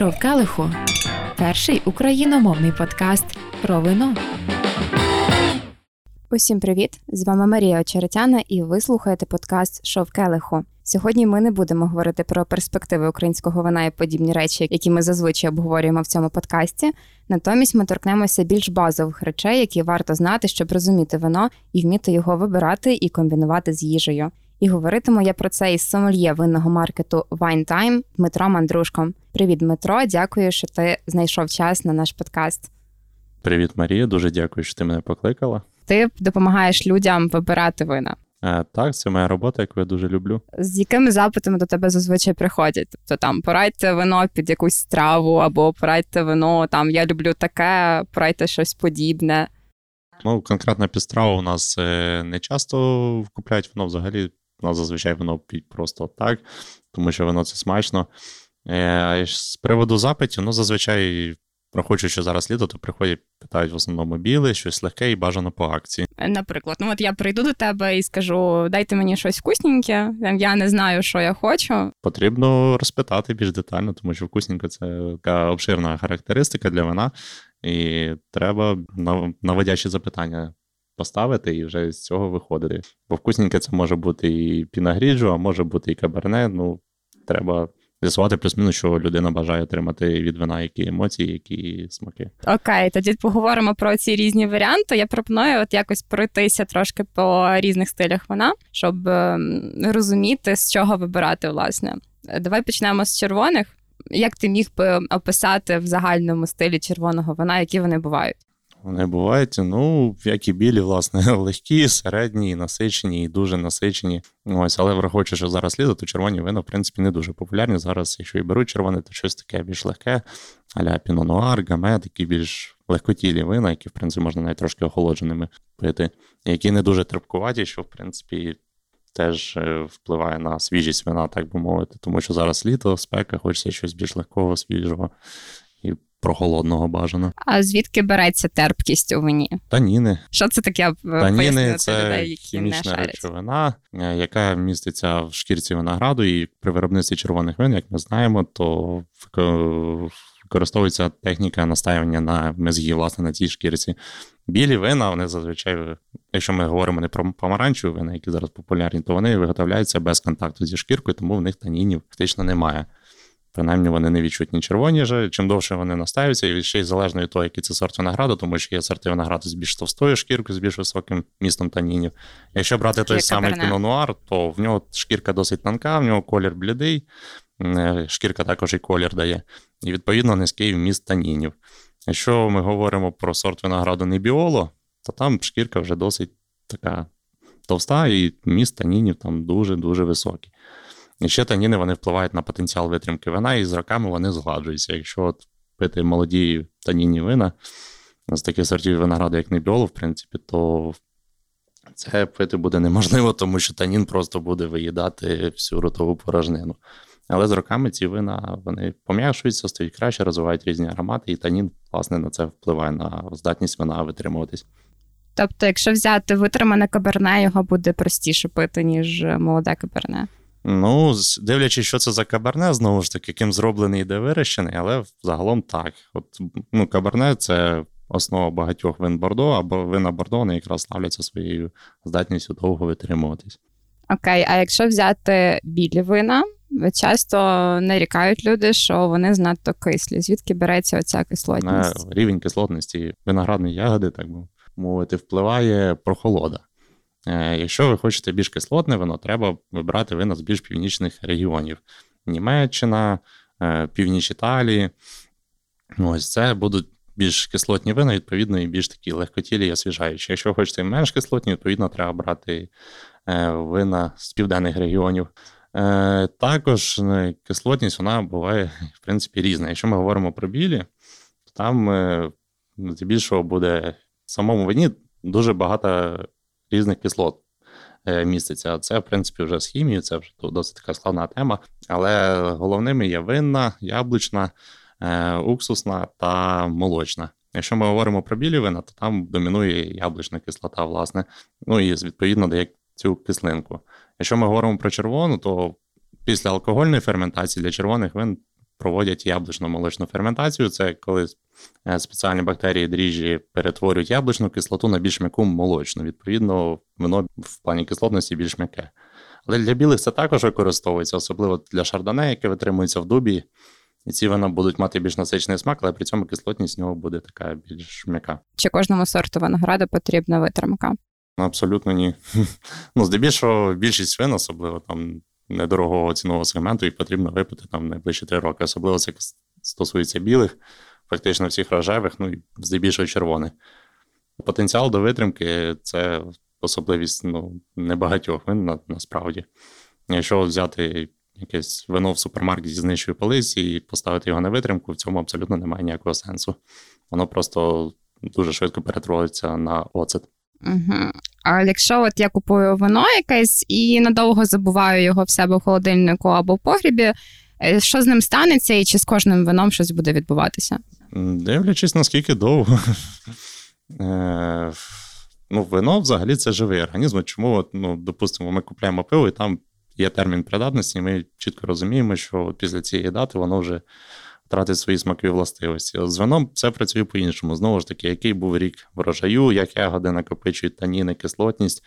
Шов Келиху перший україномовний подкаст про вино. Усім привіт! З вами Марія Очеретяна, і ви слухаєте подкаст Шов Келиху. Сьогодні ми не будемо говорити про перспективи українського вина і подібні речі, які ми зазвичай обговорюємо в цьому подкасті. Натомість ми торкнемося більш базових речей, які варто знати, щоб розуміти вино і вміти його вибирати і комбінувати з їжею. І говоритиму я про це із сомельє винного маркету Wine Time Дмитро Мандрушком. Привіт, Дмитро! Дякую, що ти знайшов час на наш подкаст. Привіт, Марія. Дуже дякую, що ти мене покликала. Ти допомагаєш людям вибирати вина. А, Так, це моя робота, яку я дуже люблю. З якими запитами до тебе зазвичай приходять? Тобто там порадьте вино під якусь страву, або порадьте вино, там я люблю таке, порадьте щось подібне. Ну, конкретна підстрава у нас е, не часто купляють вино взагалі. У зазвичай воно п'ють просто так, тому що воно це смачно. Е, з приводу запитів, ну, зазвичай, що зараз літо, то приходять, питають в основному біле, щось легке і бажано по акції. Наприклад, ну от я прийду до тебе і скажу: дайте мені щось вкусненьке, я не знаю, що я хочу. Потрібно розпитати більш детально, тому що вкусненьке це така обширна характеристика для вина, і треба наводячі запитання поставити і вже з цього виходити. Бо вкусненьке це може бути і пінагріджу, а може бути і каберне. Ну, треба з'ясувати плюс-мінус, що людина бажає отримати від вина які емоції, які смаки. Окей, тоді поговоримо про ці різні варіанти. Я пропоную от якось пройтися трошки по різних стилях вина, щоб ем, розуміти, з чого вибирати, власне. Давай почнемо з червоних. Як ти міг би описати в загальному стилі червоного вина, які вони бувають? Вони бувають, ну, як і білі, власне, легкі, середні, насичені і дуже насичені. Ось, Але враховуючи, що зараз літо, то червоні вина, в принципі, не дуже популярні. Зараз, якщо і беруть червоне, то щось таке більш легке, аля пінонуар, гаме, такі більш легкотілі вина, які, в принципі, можна навіть трошки охолодженими пити, які не дуже терпкуваті, що, в принципі, теж е, впливає на свіжість вина, так би мовити. Тому що зараз літо, спека, хочеться щось більш легкого, свіжого прохолодного бажано. А звідки береться терпкість у вині? Таніни. Що це таке? Таніни це людей, які хімічна не речовина, е, яка міститься в шкірці винограду, і при виробництві червоних вин, як ми знаємо, то використовується техніка настаювання на мезгі, власне, на цій шкірці. Білі вина, вони зазвичай, якщо ми говоримо не про помаранчеві вина, які зараз популярні, то вони виготовляються без контакту зі шкіркою, тому в них танінів фактично немає. Принаймні вони не відчутні червоні, же. чим довше вони настаються, і ще й залежно від того, який це сорт винограду, тому що є сорти винограду з більш товстою шкіркою, з більш високим містом танінів. Якщо брати той самий пінонуар, то в нього шкірка досить тонка, в нього колір блідий, е, шкірка також і колір дає, і відповідно низький вміст танінів. Якщо ми говоримо про сорт винограду Небіоло, то там шкірка вже досить така товста, і вміст танінів там дуже-дуже високий. І ще таніни вони впливають на потенціал витримки вина, і з роками вони згладжуються. Якщо от пити молоді танінні вина з таких сортів винограду, як Небіоло, в принципі, то це пити буде неможливо, тому що танін просто буде виїдати всю ротову порожнину. Але з роками ці вина вони пом'якшуються, стають краще, розвивають різні аромати, і танін, власне, на це впливає на здатність вина витримуватись. Тобто, якщо взяти витримане каберне, його буде простіше пити, ніж молоде каберне. Ну, дивлячись, що це за каберне, знову ж таки, яким зроблений і де вирощений, але загалом так. От, ну, Каберне це основа багатьох вин Бордо, або вина Бордо вони якраз славляться своєю здатністю довго витримуватись. Окей, а якщо взяти білі вина, часто нарікають люди, що вони знадто кислі. Звідки береться оця кислотність? На рівень кислотності виноградної ягоди, так би мовити, впливає прохолода. Е, якщо ви хочете більш кислотне вино, треба вибрати вино з більш північних регіонів. Німеччина, е, північ Італії. Ось це будуть більш кислотні вина, відповідно, і більш такі легкотілі і освіжаючі. Якщо ви хочете менш кислотні, відповідно, треба брати е, вина з південних регіонів. Також кислотність вона буває, в принципі, різна. Якщо ми говоримо про білі, то там здебільшого буде в самому вині дуже багато різних кислот е, міститься. Це, в принципі, вже з хімією, це вже досить така складна тема. Але головними є винна, яблучна, е, уксусна та молочна. Якщо ми говоримо про білі вина, то там домінує яблучна кислота, власне, ну і відповідно дає цю кислинку. Якщо ми говоримо про червону, то після алкогольної ферментації для червоних вин проводять яблучно-молочну ферментацію. Це коли е, спеціальні бактерії дріжджі перетворюють яблучну кислоту на більш м'яку молочну. Відповідно, воно в плані кислотності більш м'яке. Але для білих це також використовується, особливо для шардоне, яке витримується в дубі. І ці вина будуть мати більш насичений смак, але при цьому кислотність в нього буде така більш м'яка. Чи кожному сорту винограду потрібна витримка? Абсолютно ні. Ну, здебільшого, більшість вин, особливо там недорогого цінового сегменту, їх потрібно випити там найближчі три роки. Особливо це стосується білих, фактично всіх рожевих, ну і здебільшого червоних. Потенціал до витримки це особливість ну, небагатьох вин на, насправді. Якщо взяти якесь вино в супермаркеті з нижчої полиці і поставити його на витримку, в цьому абсолютно немає ніякого сенсу. Воно просто дуже швидко перетворюється на оцет. Угу. А якщо от я купую вино якесь і надовго забуваю його в себе в холодильнику або в погрібі, е, що з ним станеться, і чи з кожним вином щось буде відбуватися? Дивлячись, наскільки довго. Е, ну, Вино взагалі це живий організм. Чому, от, ну, допустимо, ми купуємо пиво, і там є термін придатності, і ми чітко розуміємо, що після цієї дати воно вже втратить свої смакові властивості. З вином все працює по-іншому. Знову ж таки, який був рік врожаю, як ягоди накопичують таніни, кислотність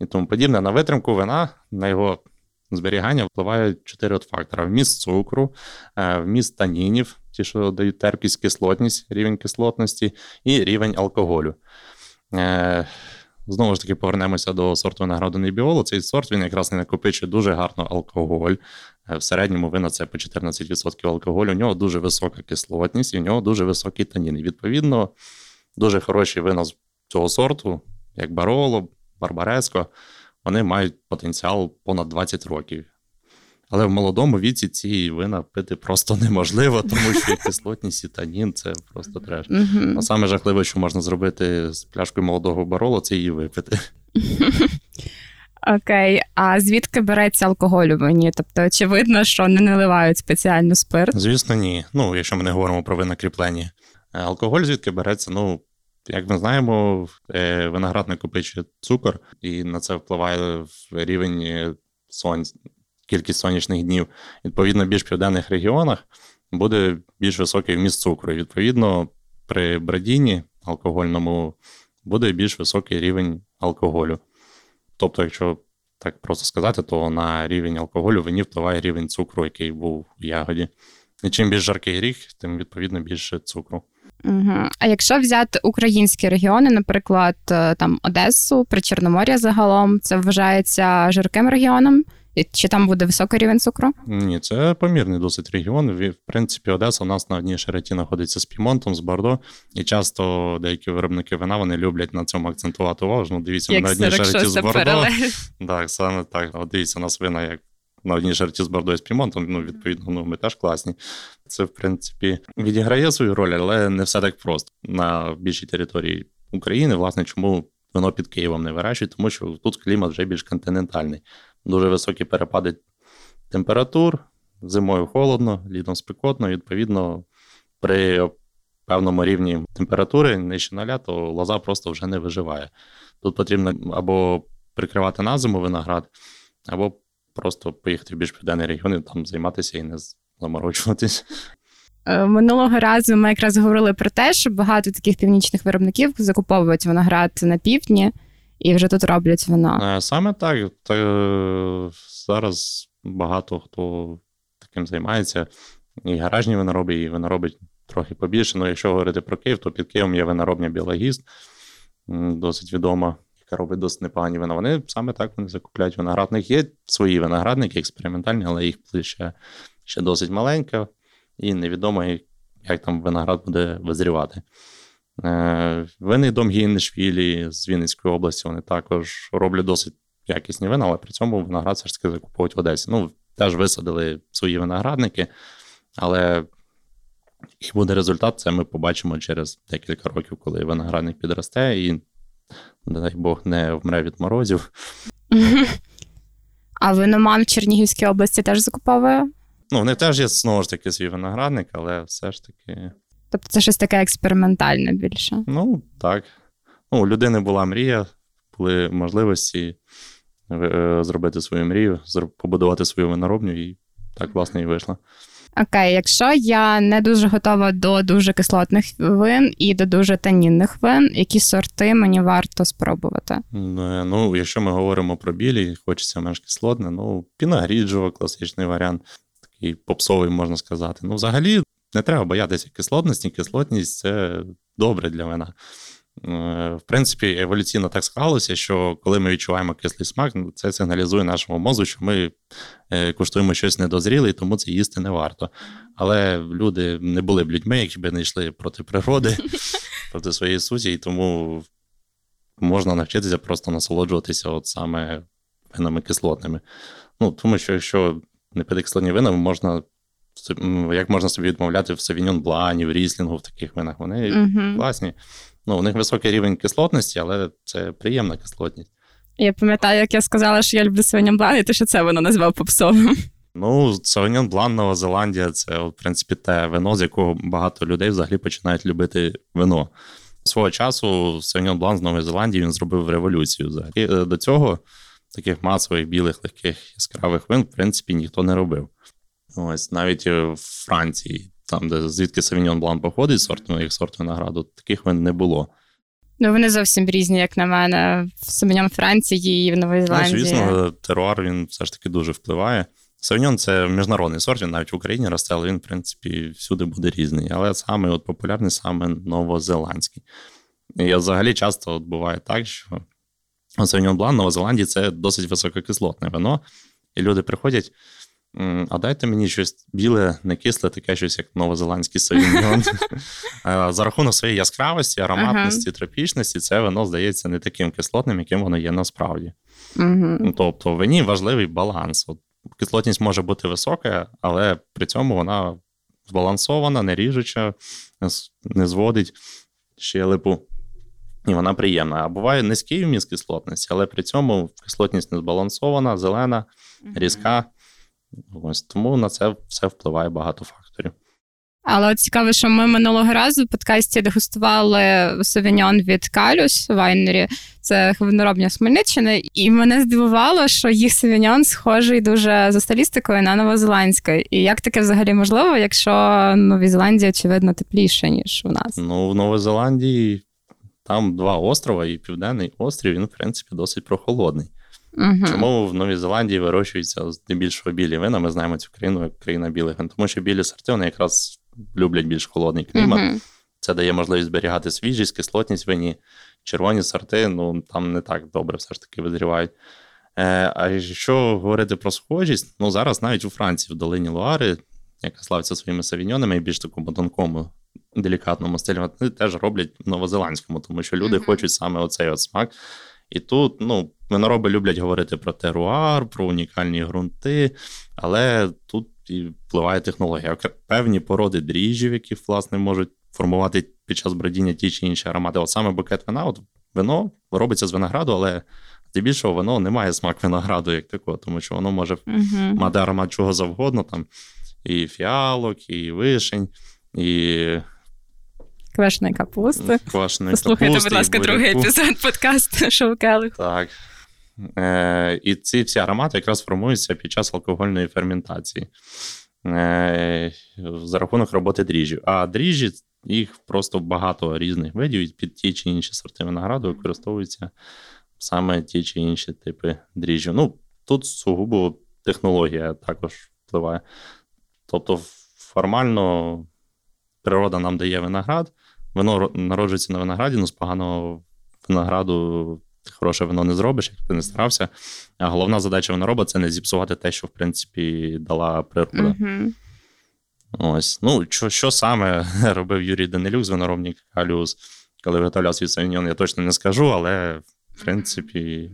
і тому подібне. На витримку вина, на його зберігання впливають чотири фактори: вміст цукру, е, вміст танінів, ті, що дають терпкість, кислотність, рівень кислотності, і рівень алкоголю. Е, Знову ж таки, повернемося до сорту винограду Небіолу. Цей сорт він якраз не накопичує дуже гарно алкоголь. Е, в середньому вина це по 14% алкоголю. У нього дуже висока кислотність і у нього дуже високий танін. І Відповідно, дуже хороші вина з цього сорту, як Бароло, Барбареско, вони мають потенціал понад 20 років. Але в молодому віці ці вина пити просто неможливо, тому що кислотність і танін це просто треш. А саме жахливе, що можна зробити з пляшкою молодого баролу, це її випити. Окей, а звідки береться алкоголь у вині? Тобто, очевидно, що не наливають спеціально спирт? Звісно, ні. Ну, якщо ми не говоримо про вина кріплені. Е, алкоголь звідки береться? Ну, як ми знаємо, е, виноград накопичує цукор, і на це впливає рівень сонця кількість сонячних днів. Відповідно, в більш південних регіонах буде більш високий вміст цукру. Відповідно, при брадіні алкогольному буде більш високий рівень алкоголю. Тобто, якщо так просто сказати, то на рівень алкоголю вині впливає рівень цукру, який був у ягоді. І чим більш жаркий гріх, тим відповідно більше цукру. Угу. А якщо взяти українські регіони, наприклад, е, там Одесу, Причорномор'я загалом, це вважається жарким регіоном? Чи там буде високий рівень цукру? Ні, це помірний досить регіон. В принципі, Одеса у нас на одній шереті знаходиться з Пімонтом, з Бордо. І часто деякі виробники вина вони люблять на цьому акцентувати увагу. Ну, дивіться, як на одній шереті з Бордо. Так, саме так. От дивіться, у нас вина як. На одній шерті з Бордо і з Пімонтом, ну, відповідно, ну, ми теж класні. Це, в принципі, відіграє свою роль, але не все так просто. На більшій території України, власне, чому вино під Києвом не вирощують, тому що тут клімат вже більш континентальний дуже високі перепади температур, зимою холодно, літом спекотно, відповідно, при певному рівні температури нижче ноля, то лоза просто вже не виживає. Тут потрібно або прикривати на зиму виноград, або просто поїхати в більш південний регіон і там займатися і не заморочуватись. Е, минулого разу ми якраз говорили про те, що багато таких північних виробників закуповують виноград на півдні і вже тут роблять вино. Е, саме так. Та, е, Зараз багато хто таким займається. І гаражні винороби, і виноробить трохи побільше. Ну, якщо говорити про Київ, то під Києвом є виноробня Біологіст, досить відома, яка робить досить непогані вина. Вони саме так вони закупляють виноград. У них є свої виноградники, експериментальні, але їх ще, ще досить маленька, і невідомо, як там виноград буде визрівати. Е, винний дом Гіннешвілі з Вінницької області вони також роблять досить якісні вина, але при цьому виноград все ж таки закуповують в Одесі. Ну, теж висадили свої виноградники, але який буде результат, це ми побачимо через декілька років, коли виноградник підросте і, не дай Бог, не вмре від морозів. А виноман в Чернігівській області теж закуповує? Ну, в них теж є знову ж таки свій виноградник, але все ж таки. Тобто це щось таке експериментальне більше. Ну, так. Ну, У людини була мрія, були можливості е, зробити свою мрію, побудувати свою виноробню, і так, власне, і вийшло. Окей, якщо я не дуже готова до дуже кислотних вин і до дуже танінних вин, які сорти мені варто спробувати? Ну, якщо ми говоримо про білі, хочеться менш кислотне, ну пінагріджо, класичний варіант, такий попсовий, можна сказати. Ну, взагалі, не треба боятися кислотності, кислотність це добре для вина. Е, в принципі, еволюційно так склалося, що коли ми відчуваємо кислий смак, ну, це сигналізує нашому мозку, що ми е, куштуємо щось недозріле, і тому це їсти не варто. Але люди не були б людьми, які б не йшли проти природи, проти своєї суті, і тому можна навчитися просто насолоджуватися от саме винами кислотними. Ну, Тому що якщо не пити кислотні вина, можна. Як можна собі відмовляти в Савіньон Блані, в Ріслінгу, в таких винах? Вони uh-huh. класні. Ну, у них високий рівень кислотності, але це приємна кислотність. Я пам'ятаю, як я сказала, що я люблю Савиньон Блан, і ти що це воно назвав попсовим. Ну, Савиньон Блан, Нова Зеландія це, в принципі, те вино, з якого багато людей взагалі починають любити вино. Свого часу Савиньон Блан з Нової Зеландії він зробив революцію. Взагалі е, до цього таких масових білих, легких яскравих вин, в принципі, ніхто не робив. Ось навіть в Франції там, де звідки Савіньон Блан походить, сорт, як сорт винограду, таких вин не було. Ну, вони зовсім різні, як на мене, в Савіньон Франції і в Новій Зеландії. Ну, звісно, теруар він все ж таки дуже впливає. Савіньон це міжнародний сорт, він навіть в Україні росте, але він, в принципі, всюди буде різний. Але саме от популярний саме новозеландський. І взагалі часто от буває так, що Савіньон Блан Нова Зеландії це досить висококислотне вино, і люди приходять. А дайте мені щось біле, не кисле, таке щось, як новозеландський совіньон. За рахунок своєї яскравості, ароматності, ага. тропічності, це вино здається не таким кислотним, яким воно є насправді. Угу. Тобто, в вині важливий баланс. От, Кислотність може бути висока, але при цьому вона збалансована, не ріжуча, не зводить щелепу. І вона приємна. А буває низький вміст кислотності, але при цьому кислотність не збалансована, зелена, різка. Ось тому на це все впливає багато факторів. Але от цікаво, що ми минулого разу в подкасті дегустували совіньон від Калюс Вайнері, це виноробня з Хмельниччини, і мене здивувало, що їх совіньон схожий дуже за стилістикою на новозеландський. І як таке взагалі можливо, якщо Новій Зеландії, очевидно, тепліше, ніж у нас? Ну, в Новій Зеландії там два острова, і Південний острів, він, в принципі, досить прохолодний. Угу. Чому в Новій Зеландії вирощуються здебільшого білі вина? Ми знаємо цю країну як країна білих вин, тому що білі сорти вони якраз люблять більш холодний клімат. Угу. Це дає можливість зберігати свіжість, кислотність вині. Червоні сорти, ну там не так добре все ж таки визрівають. Е, А якщо говорити про схожість, ну зараз навіть у Франції, в долині Луари, яка славиться своїми савіньонами і більш такому тонкому, делікатному стилі, вони теж роблять в новозеландському, тому що люди mm хочуть саме оцей от смак. І тут, ну, винороби люблять говорити про теруар, про унікальні ґрунти, але тут і впливає технологія. Певні породи дріжджів, які власне можуть формувати під час бродіння ті чи інші аромати. От саме букет вина, от вино робиться з винограду, але здебільшого воно не має смак винограду, як такого, тому що воно може uh-huh. мати аромат чого завгодно, там і фіалок, і вишень, і Квашеної капусти. Квашеної Послухайте, капусти, будь ласка, другий епізод подкасту Шоу Келих. Так. Е, І ці всі аромати якраз формуються під час алкогольної ферментації е, за рахунок роботи дріжджів. А дріжджі, їх просто багато різних видів, і під ті чи інші сорти винограду використовуються саме ті чи інші типи дріжджів. Ну, тут сугубо технологія також впливає. Тобто, формально природа нам дає виноград. Вино народжується на винограді, ну з поганого винограду ти хороше вино не зробиш, як ти не старався. А головна задача винороба це не зіпсувати те, що в принципі дала природа. Mm-hmm. Ось. Ну, що що саме робив Юрій Данилюк з виноробник Каліус, коли виготовляв свій савіньон, я точно не скажу, але в принципі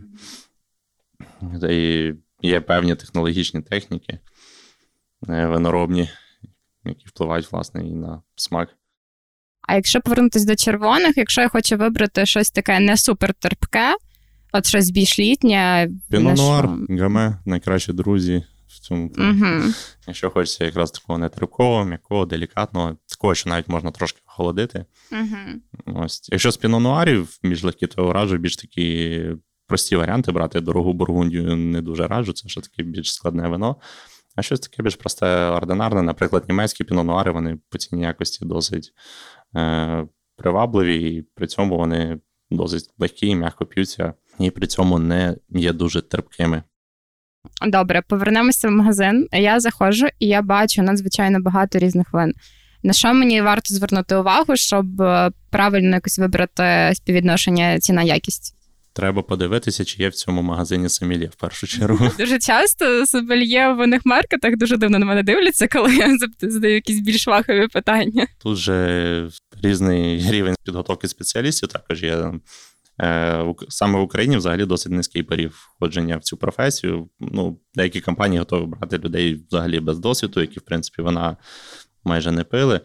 є певні технологічні техніки е, виноробні, які впливають власне і на смак. А якщо повернутися до червоних, якщо я хочу вибрати щось таке не супер терпке, от щось більш літнє. Пінонуар, гаме, найкращі друзі в цьому. Угу. Якщо хочеться якраз такого нетерпкового, м'якого, делікатного, такого, що навіть можна трошки охолодити. Угу. Ось. Якщо з пінонуарів між легкі, то раджу більш такі прості варіанти брати. Дорогу бургундію не дуже раджу, це ще таке більш складне вино. А щось таке більш просте ординарне, наприклад, німецькі пінонуари, вони по цінній якості досить привабливі, і при цьому вони досить легкі і м'яко п'ються, і при цьому не є дуже терпкими. Добре, повернемося в магазин. Я заходжу і я бачу надзвичайно багато різних вин. На що мені варто звернути увагу, щоб е, правильно якось вибрати співвідношення ціна якість? Треба подивитися, чи є в цьому магазині сомельє в першу чергу. Дуже часто сомельє в винних маркетах дуже дивно на мене дивляться, коли я задаю якісь більш вахові питання. Тут же різний рівень підготовки спеціалістів також є. Е, саме в Україні взагалі досить низький поріг входження в цю професію. Ну, Деякі компанії готові брати людей взагалі без досвіду, які, в принципі, вона майже не пили.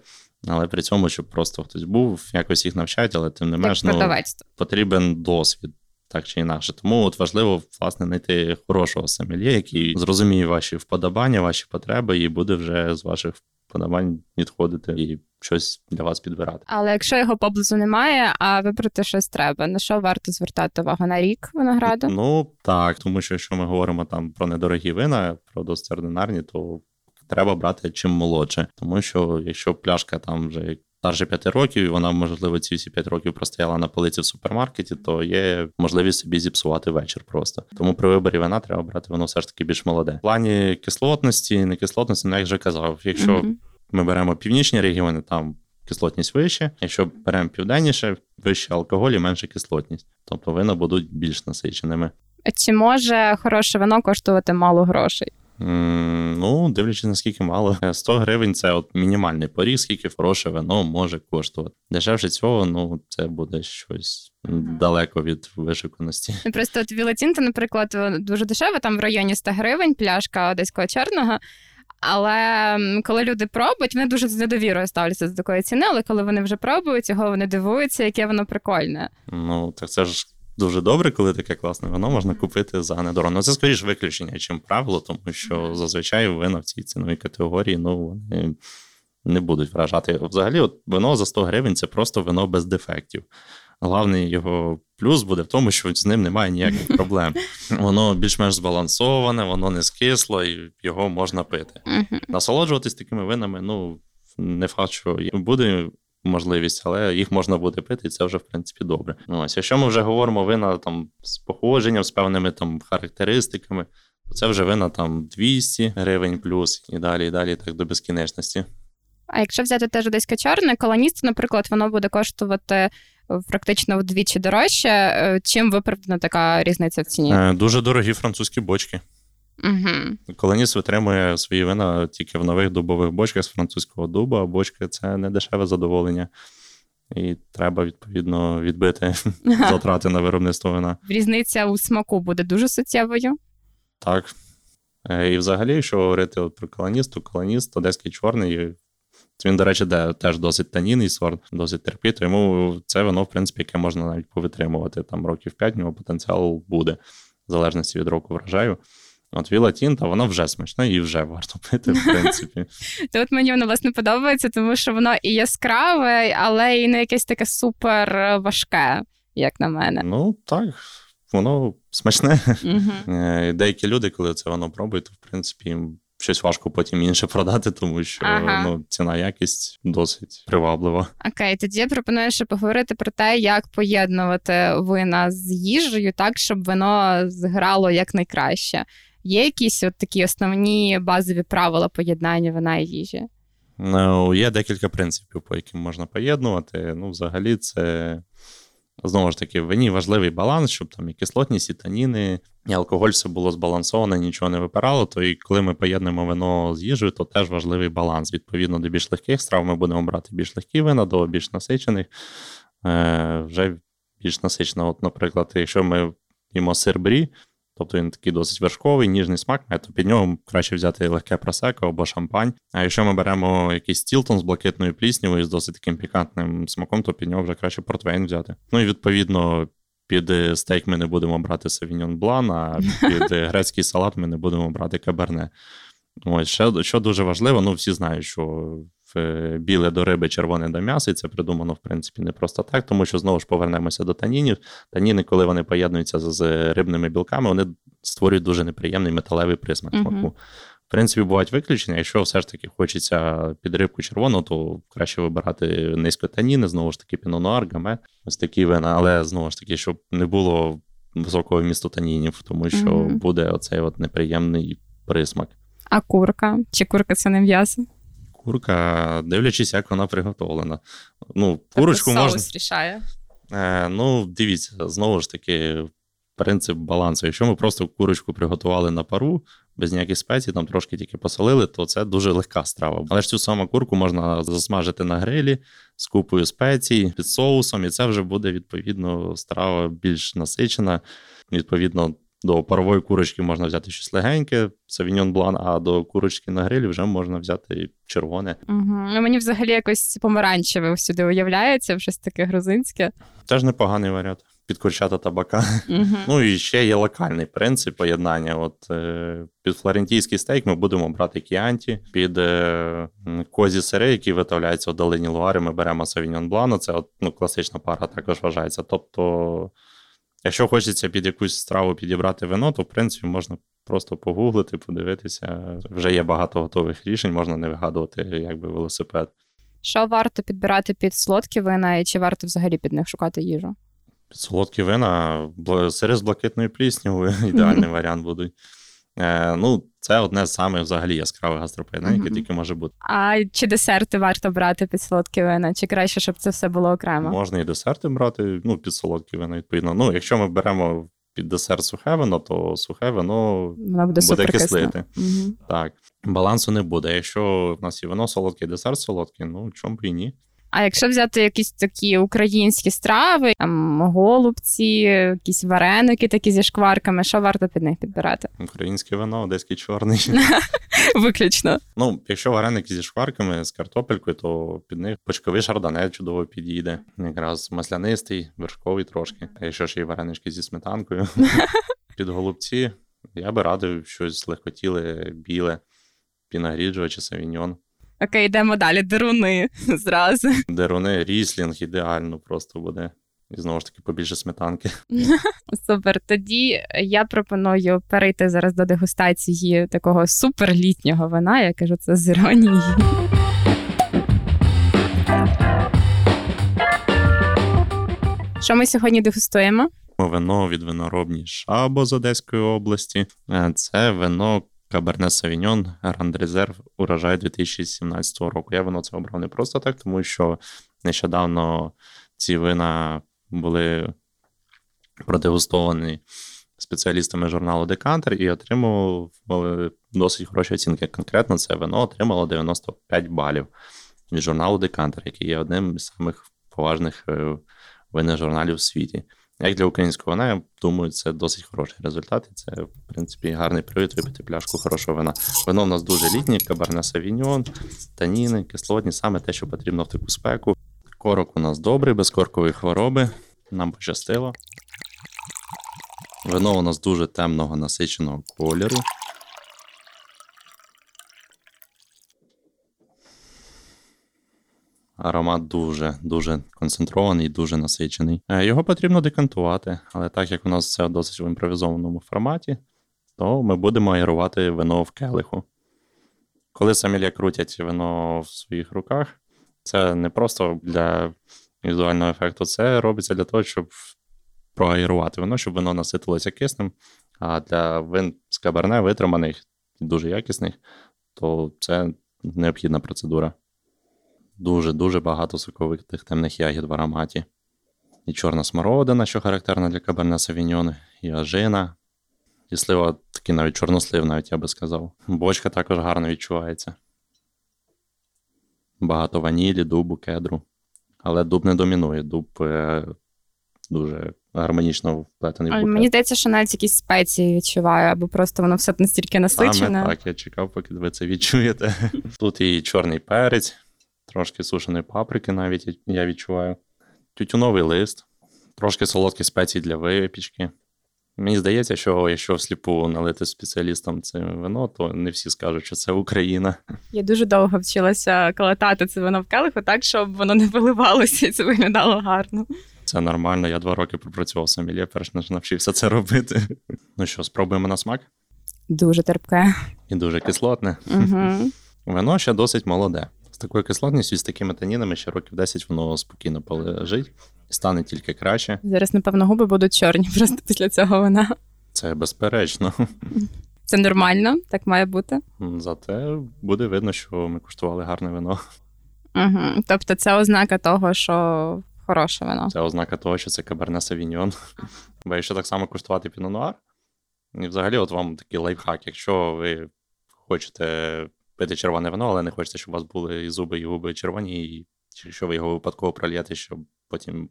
Але при цьому, щоб просто хтось був, якось їх навчають, але тим не менш ну, потрібен досвід так чи інакше. Тому от важливо власне знайти хорошого сомельє, який зрозуміє ваші вподобання, ваші потреби, і буде вже з ваших вподобань відходити і щось для вас підбирати. Але якщо його поблизу немає, а вибрати щось треба, на що варто звертати увагу на рік винограду? Ну так, тому що якщо ми говоримо там про недорогі вина, про досить ординарні, то треба брати чим молодше, тому що якщо пляшка там вже старше 5 років, і вона, можливо, ці всі 5 років простояла на полиці в супермаркеті, то є можливість собі зіпсувати вечір просто. Тому при виборі вина треба брати воно все ж таки більш молоде. В плані кислотності, не кислотності, ну як вже казав, якщо mm-hmm. ми беремо північні регіони, там кислотність вища. Якщо беремо південніше, вища алкоголь і менша кислотність. Тобто вина будуть більш насиченими. Чи може хороше вино коштувати мало грошей? Ну, дивлячись, наскільки мало. 100 гривень це от мінімальний поріг, скільки хороше вино може коштувати. Дешевше цього, ну це буде щось далеко від вишуканості. Ну, просто от Вілатінта, наприклад, дуже дешево, там в районі 100 гривень, пляшка одеського чорного. Але коли люди пробують, вони дуже з недовірою ставляться до такої ціни, але коли вони вже пробують, його вони дивуються, яке воно прикольне. Ну, так це ж дуже добре, коли таке класне вино можна купити за недорого. Ну, Це скоріш виключення, чим правило, тому що зазвичай вина в цій ціновій категорії ну, вони не будуть вражати. Взагалі, от вино за 100 гривень це просто вино без дефектів. Главний його плюс буде в тому, що з ним немає ніяких проблем. Воно більш-менш збалансоване, воно не скисло, і його можна пити. Насолоджуватись такими винами, ну не факт, що буде можливість, але їх можна буде пити, і це вже в принципі добре. Ну, ось, Якщо ми вже говоримо вина там з походженням, з певними там характеристиками, то це вже вина там 200 гривень плюс і далі, і далі, так до безкінечності. А якщо взяти теж десь чорне, колоніст, наприклад, воно буде коштувати е, практично вдвічі дорожче. Е, чим виправдана така різниця в ціні? Е, дуже дорогі французькі бочки. Угу. Колоніс витримує свої вина тільки в нових дубових бочках з французького дуба, а бочки це не дешеве задоволення. І треба, відповідно, відбити затрати на виробництво вина. Різниця у смаку буде дуже суттєвою. Так. Е, і взагалі, якщо говорити от про колоніст, то колоніст одеський чорний. Він, до речі, де теж досить танінний сорт, досить терпітий, тому це вино, в принципі, яке можна навіть повитримувати. Там років 5 в нього потенціал буде, в залежності від року врожаю. От Віла Тінта, вона вже смачна і вже варто пити, в принципі. То от мені воно власне подобається, тому що воно і яскраве, але і не якесь таке супер важке, як на мене. Ну так, воно смачне. Угу. Деякі люди, коли це воно пробують, то в принципі їм щось важко потім інше продати, тому що ага. ну, ціна якість досить приваблива. Окей, тоді я пропоную ще поговорити про те, як поєднувати вина з їжею, так щоб воно зграло якнайкраще. Є якісь от такі основні базові правила поєднання вина і їжі? Ну, Є декілька принципів, по яким можна поєднувати. Ну, взагалі, це знову ж таки в вині важливий баланс, щоб там і кислотність, і таніни, і алкоголь все було збалансоване, нічого не випирало. То і коли ми поєднуємо вино з їжею, то теж важливий баланс. Відповідно до більш легких страв, ми будемо брати більш легкі вина, до більш насичених. Е, Вже більш насичено. От, наприклад, якщо ми їмо сир брі, Тобто він такий досить вершковий, ніжний смак, то під нього краще взяти легке просеко або шампань. А якщо ми беремо якийсь стілтон з блакитною пліснявою з досить таким пікантним смаком, то під нього вже краще портвейн взяти. Ну і відповідно. Під стейк ми не будемо брати Савіньон Блан, а під грецький салат ми не будемо брати каберне. Ось ще що дуже важливо, ну всі знають, що Е, біле до риби, червоне до м'яса, і це придумано, в принципі, не просто так, тому що знову ж повернемося до танінів. Таніни, коли вони поєднуються з рибними білками, вони створюють дуже неприємний металевий присмак смаку. В принципі, бувають виключення. Якщо все ж таки хочеться підрибку червону, то краще вибирати низькотаніни, знову ж таки, пінонуар, гаме, ось такі вина, але знову ж таки, щоб не було високого вмісту танінів, тому що mm-hmm. буде оцей от неприємний присмак. А курка? Чи курка це не м'ясо? Курка, дивлячись, як вона приготовлена. Ну, курочку соус можна... рішає. Е, Ну, дивіться, знову ж таки, принцип балансу. Якщо ми просто курочку приготували на пару, без ніяких спецій, там трошки тільки посолили, то це дуже легка страва. Але ж цю саму курку можна засмажити на грилі з купою спецій, під соусом, і це вже буде відповідно страва більш насичена. Відповідно, до парової курочки можна взяти щось легеньке, савіньон блан, а до курочки на грилі вже можна взяти червоне. Угу. Ну, Мені взагалі якось помаранчеве сюди уявляється, щось таке грузинське. Теж непоганий варіант. Під курчата табака. Uh-huh. Ну і ще є локальний принцип поєднання. От е, під флорентійський стейк ми будемо брати кіанті, під е, козі сири, які виготовляються у долині Луари, ми беремо савіньон блану. Це от, ну, класична пара також вважається. Тобто Якщо хочеться під якусь страву підібрати вино, то в принципі можна просто погуглити, подивитися. Вже є багато готових рішень, можна не вигадувати якби велосипед. Що варто підбирати під солодкі вина, і чи варто взагалі під них шукати їжу? Солодкі вина, сири з блакитною пліснявою ідеальний варіант будуть. Е, Ну, це одне з самих взагалі яскравих гастропоєднань, яке тільки може бути. А чи десерти варто брати під солодкі вина? Чи краще, щоб це все було окремо? Можна і десерти брати, ну, під солодкі вина, відповідно. Ну, якщо ми беремо під десерт сухе вино, то сухе вино Воно буде, буде кислити. Угу. Так. Балансу не буде. Якщо в нас є вино солодке, десерт солодкий, ну чому б і ні. А якщо взяти якісь такі українські страви, там голубці, якісь вареники такі зі шкварками, що варто під них підбирати? Українське вино, одеський чорний. Виключно. Ну, якщо вареники зі шкварками, з картопелькою, то під них почковий шардоне чудово підійде. Якраз маслянистий, вершковий трошки. А якщо ще й варенички зі сметанкою, під голубці я би радив щось легкотіле, біле, пінагріджо чи савіньон. Окей, йдемо далі. Деруни зразу. Деруни, ріслінг ідеально просто буде. І знову ж таки побільше сметанки. Супер. Тоді я пропоную перейти зараз до дегустації такого суперлітнього вина. Я кажу це з іронією. Що ми сьогодні дегустуємо? Вино від виноробні Шабо з Одеської області. Е, це вино Каберне Савіньон, Гранд Резерв, урожай 2017 року. Я воно це обрав не просто так, тому що нещодавно ці вина були продегустовані спеціалістами журналу Декантер і отримували досить хороші оцінки. Конкретно це вино отримало 95 балів від журналу Декантер, який є одним з самих поважних е, винних журналів у світі. Як для українського вина, я думаю, це досить хороший результат. І це, в принципі, гарний привід випити пляшку хорошого вина. Вино в нас дуже літнє, каберне савіньон, таніни, кислотні, саме те, що потрібно в таку спеку. Корок у нас добрий, без коркової хвороби. Нам пощастило. Вино у нас дуже темного насиченого кольору. Аромат дуже дуже концентрований, дуже насичений. Е, його потрібно декантувати, але так як у нас це досить в імпровізованому форматі, то ми будемо аерувати вино в келиху. Коли самі крутять вино в своїх руках, це не просто для візуального ефекту, це робиться для того, щоб проаерувати вино, щоб вино наситилося киснем. А для вин з каберне витриманих і дуже якісних, то це необхідна процедура. Дуже-дуже багато соковитих темних ягід в ароматі. І чорна смородина, що характерна для Каберне Савіньон, і ажина, і слива, такий навіть чорнослив, навіть я би сказав. Бочка також гарно відчувається. Багато ванілі, дубу, кедру. Але дуб не домінує, дуб е, дуже гармонічно вплетений. в Мені здається, що навіть якісь спеції відчуваю, або просто воно все настільки насичене. Саме Так, я чекав, поки ви це відчуєте. Тут і чорний перець трошки сушеної паприки, навіть я відчуваю. Тютюновий лист, трошки солодкі спеції для випічки. Мені здається, що якщо всліпу налити спеціалістам це вино, то не всі скажуть, що це Україна. Я дуже довго вчилася калатати це вино в келиху так, щоб воно не виливалося і це виглядало гарно. Це нормально. Я два роки пропрацював сомельє, перш ніж навчився це робити. Ну що, спробуємо на смак? Дуже терпке. І дуже кислотне. Угу. Вино ще досить молоде. З такою кислотністю і з такими танінами ще років 10 воно спокійно полежить і стане тільки краще. Зараз, напевно, губи будуть чорні просто після цього вина. Це безперечно. Це нормально, так має бути. Зате буде видно, що ми куштували гарне вино. Угу. Тобто, це ознака того, що хороше вино. Це ознака того, що це каберне савіньон. Бо якщо так само куштувати пінонуар, і взагалі, от вам такий лайфхак, якщо ви хочете пити червоне вино, але не хочете, щоб у вас були і зуби, і губи червоні, і якщо ви його випадково прольєте, щоб потім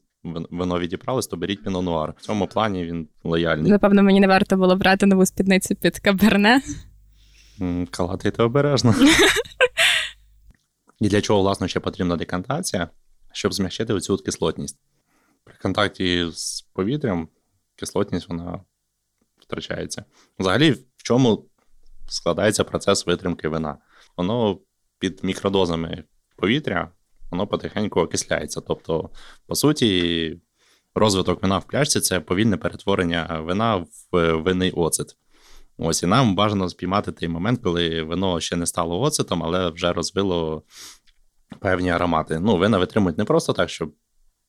вино відібралось, то беріть пінонуар. В цьому плані він лояльний. Напевно, мені не варто було брати нову спідницю під каберне. Калатайте обережно. І для чого, власне, ще потрібна декантація, щоб змягчити оцю кислотність. При контакті з повітрям кислотність вона втрачається. Взагалі, в чому складається процес витримки вина? Воно під мікродозами повітря воно потихеньку окисляється. Тобто, по суті, розвиток вина в пляшці це повільне перетворення вина в винний оцет. Ось і нам бажано спіймати той момент, коли вино ще не стало оцетом, але вже розвило певні аромати. Ну, вина витримують не просто так, щоб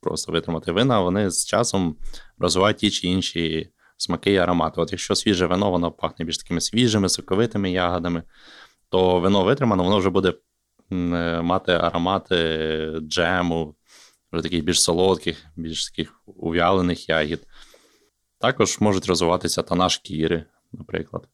просто витримати вина, вони з часом розвивають ті чи інші смаки і аромати. От якщо свіже вино, воно пахне більш такими свіжими, соковитими ягодами, то вино витримано, воно вже буде е, мати аромати джему, вже таких більш солодких, більш таких ув'ялених ягід. Також можуть розвиватися тона шкіри, наприклад.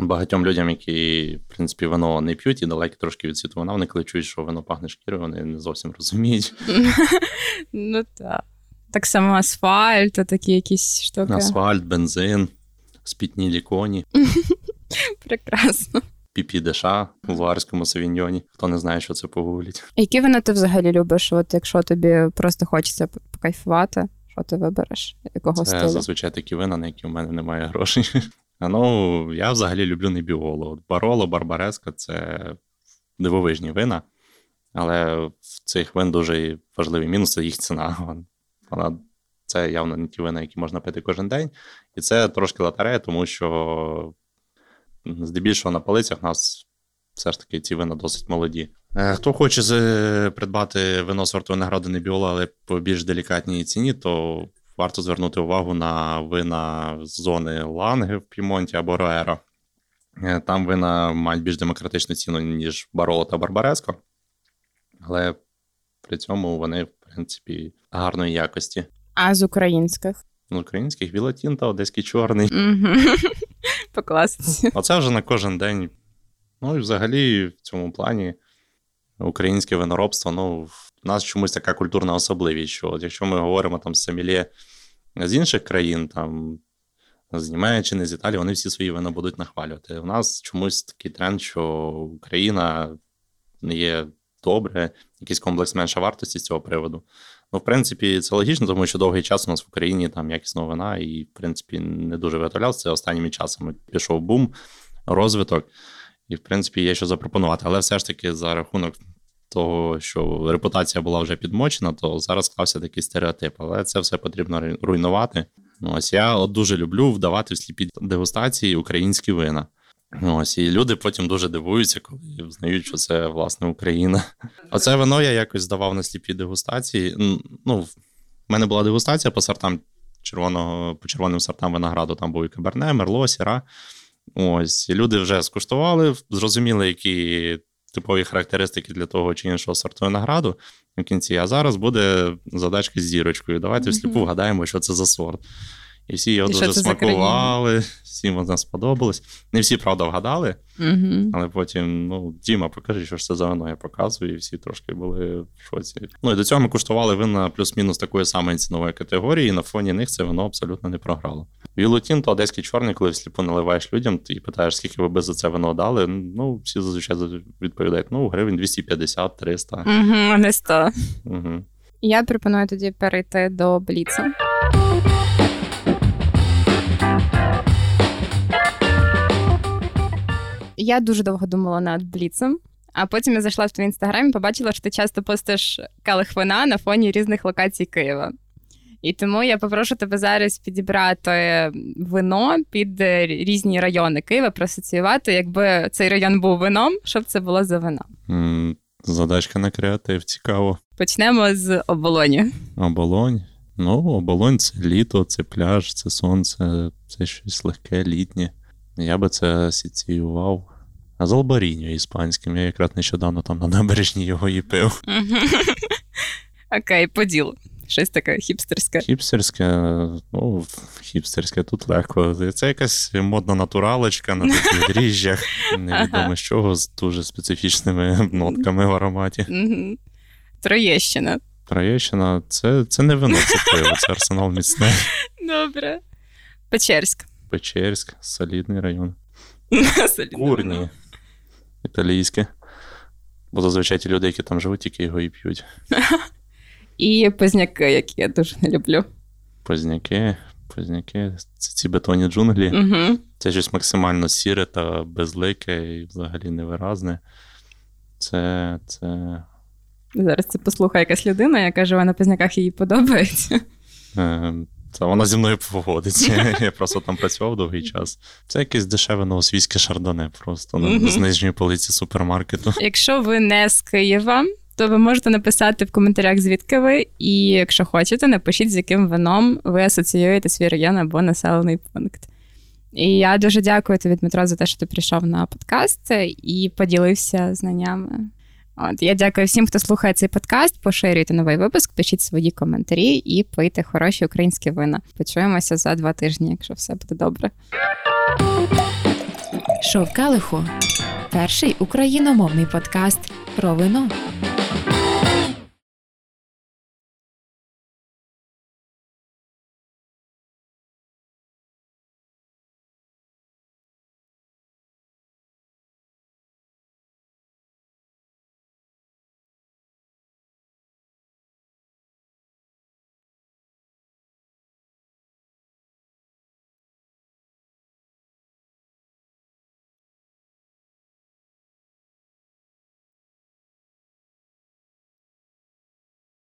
Багатьом людям, які, в принципі, вино не п'ють і далекі трошки від світу вина, вони коли чують, що вино пахне шкірою, вони не зовсім розуміють. Ну так. Так само асфальт, такі якісь штуки. Асфальт, бензин, спітнілі коні. Прекрасно. Деша у луарському савіньйоні. Хто не знає, що це погугліть. Які вина ти взагалі любиш? От якщо тобі просто хочеться покайфувати, що ти вибереш? Якого це стилю? зазвичай такі вина, на які в мене немає грошей. Ну, я взагалі люблю небіоло. От Бароло, Барбареска це дивовижні вина, але в цих вин дуже важливий мінус це їх ціна. Вона це явно не ті вина, які можна пити кожен день. І це трошки лотерея, тому що здебільшого на полицях у нас все ж таки ці вина досить молоді. Е, хто хоче придбати вино сорту винограду Небіола, але по більш делікатній ціні, то варто звернути увагу на вина з зони Ланги в Пімонті або Роеро. Е, там вина мають більш демократичну ціну, ніж Бароло та Барбареско, але при цьому вони, в принципі, гарної якості. А з українських? З українських Вілотінта, Одеський Чорний. По класиці. Оце вже на кожен день. Ну і взагалі в цьому плані українське виноробство, ну, в нас чомусь така культурна особливість, що от якщо ми говоримо там з Семілє з інших країн, там з Німеччини, з Італії, вони всі свої вина будуть нахвалювати. У нас чомусь такий тренд, що Україна не є добре, якийсь комплекс менша вартості з цього приводу. Ну, в принципі, це логічно, тому що довгий час у нас в Україні там якісна вина, і, в принципі, не дуже виготовлявся. Це останніми часами пішов бум, розвиток, і, в принципі, є що запропонувати. Але все ж таки, за рахунок того, що репутація була вже підмочена, то зараз склався такий стереотип. Але це все потрібно руйнувати. Ну, ось я от дуже люблю вдавати в сліпі дегустації українські вина. Ось і люди потім дуже дивуються, коли знають, що це власне Україна. Оце вино я якось здавав на сліпі дегустації. Ну, в мене була дегустація по сортам червоного, по червоним сортам винограду. Там був і Каберне, Мерло, Сіра. Ось і люди вже скуштували, зрозуміли, які типові характеристики для того чи іншого сорту винограду в кінці. А зараз буде задачка з зірочкою. Давайте всліпу вгадаємо, що це за сорт. І всі його і дуже смакували, всім вона сподобалось. Не всі, правда, вгадали, угу. але потім, ну, Діма, покажи, що ж це за вино, я показую, і всі трошки були в шоці. Ну і до цього ми куштували вина плюс-мінус такої самої цінової категорії, і на фоні них це вино абсолютно не програло. Вілутін то одеський чорний, коли всліпу наливаєш людям і питаєш, скільки ви би за це вино дали. Ну, всі зазвичай відповідають: ну, гривень 250-300. Угу, Не 100. Угу. Я пропоную тоді перейти до Бліцу. Я дуже довго думала над Бліцем, а потім я зайшла в твій інстаграм і побачила, що ти часто постиш калих вина на фоні різних локацій Києва. І тому я попрошу тебе зараз підібрати вино під різні райони Києва, проасоціювати, якби цей район був вином, щоб це було за вино. Задачка на креатив, цікаво. Почнемо з оболоні. Оболонь. Ну, оболонь це літо, це пляж, це сонце, це щось легке, літнє. Я би це асоціював. А з Албаріньо іспанським. Я якраз нещодавно там на набережні його і пив. Окей, по ділу. Щось таке хіпстерське. Хіпстерське, ну, хіпстерське тут легко. Це якась модна натуралочка на таких дріжджах, невідомо з чого, з дуже специфічними нотками в ароматі. Троєщина. Троєщина це це не вино, це пиво, це арсенал міцне. Добре. Печерськ. Печерськ, солідний район. Курні. Італійське. Бо зазвичай ті люди, які там живуть, тільки його і п'ють. І позняки, які я дуже не люблю. Позняки, позняки, це ці бетонні джунглі. Угу. Це щось максимально сіре та безлике і взагалі невиразне. Це. це... Зараз це послухає якась людина, яка живе на позняках їй подобається. Це вона зі мною погодиться. Я просто там працював довгий час. Це якесь дешеве новосвійське шардоне, просто mm-hmm. з нижньої полиці супермаркету. Якщо ви не з Києва, то ви можете написати в коментарях, звідки ви, і якщо хочете, напишіть, з яким вином ви асоціюєте свій район або населений пункт. І я дуже дякую тобі, Дмитро, за те, що ти прийшов на подкаст і поділився знаннями. От я дякую всім, хто слухає цей подкаст. Поширюйте новий випуск, пишіть свої коментарі і пийте хороші українські вина. Почуємося за два тижні, якщо все буде добре. Шов Келиху перший україномовний подкаст про вино.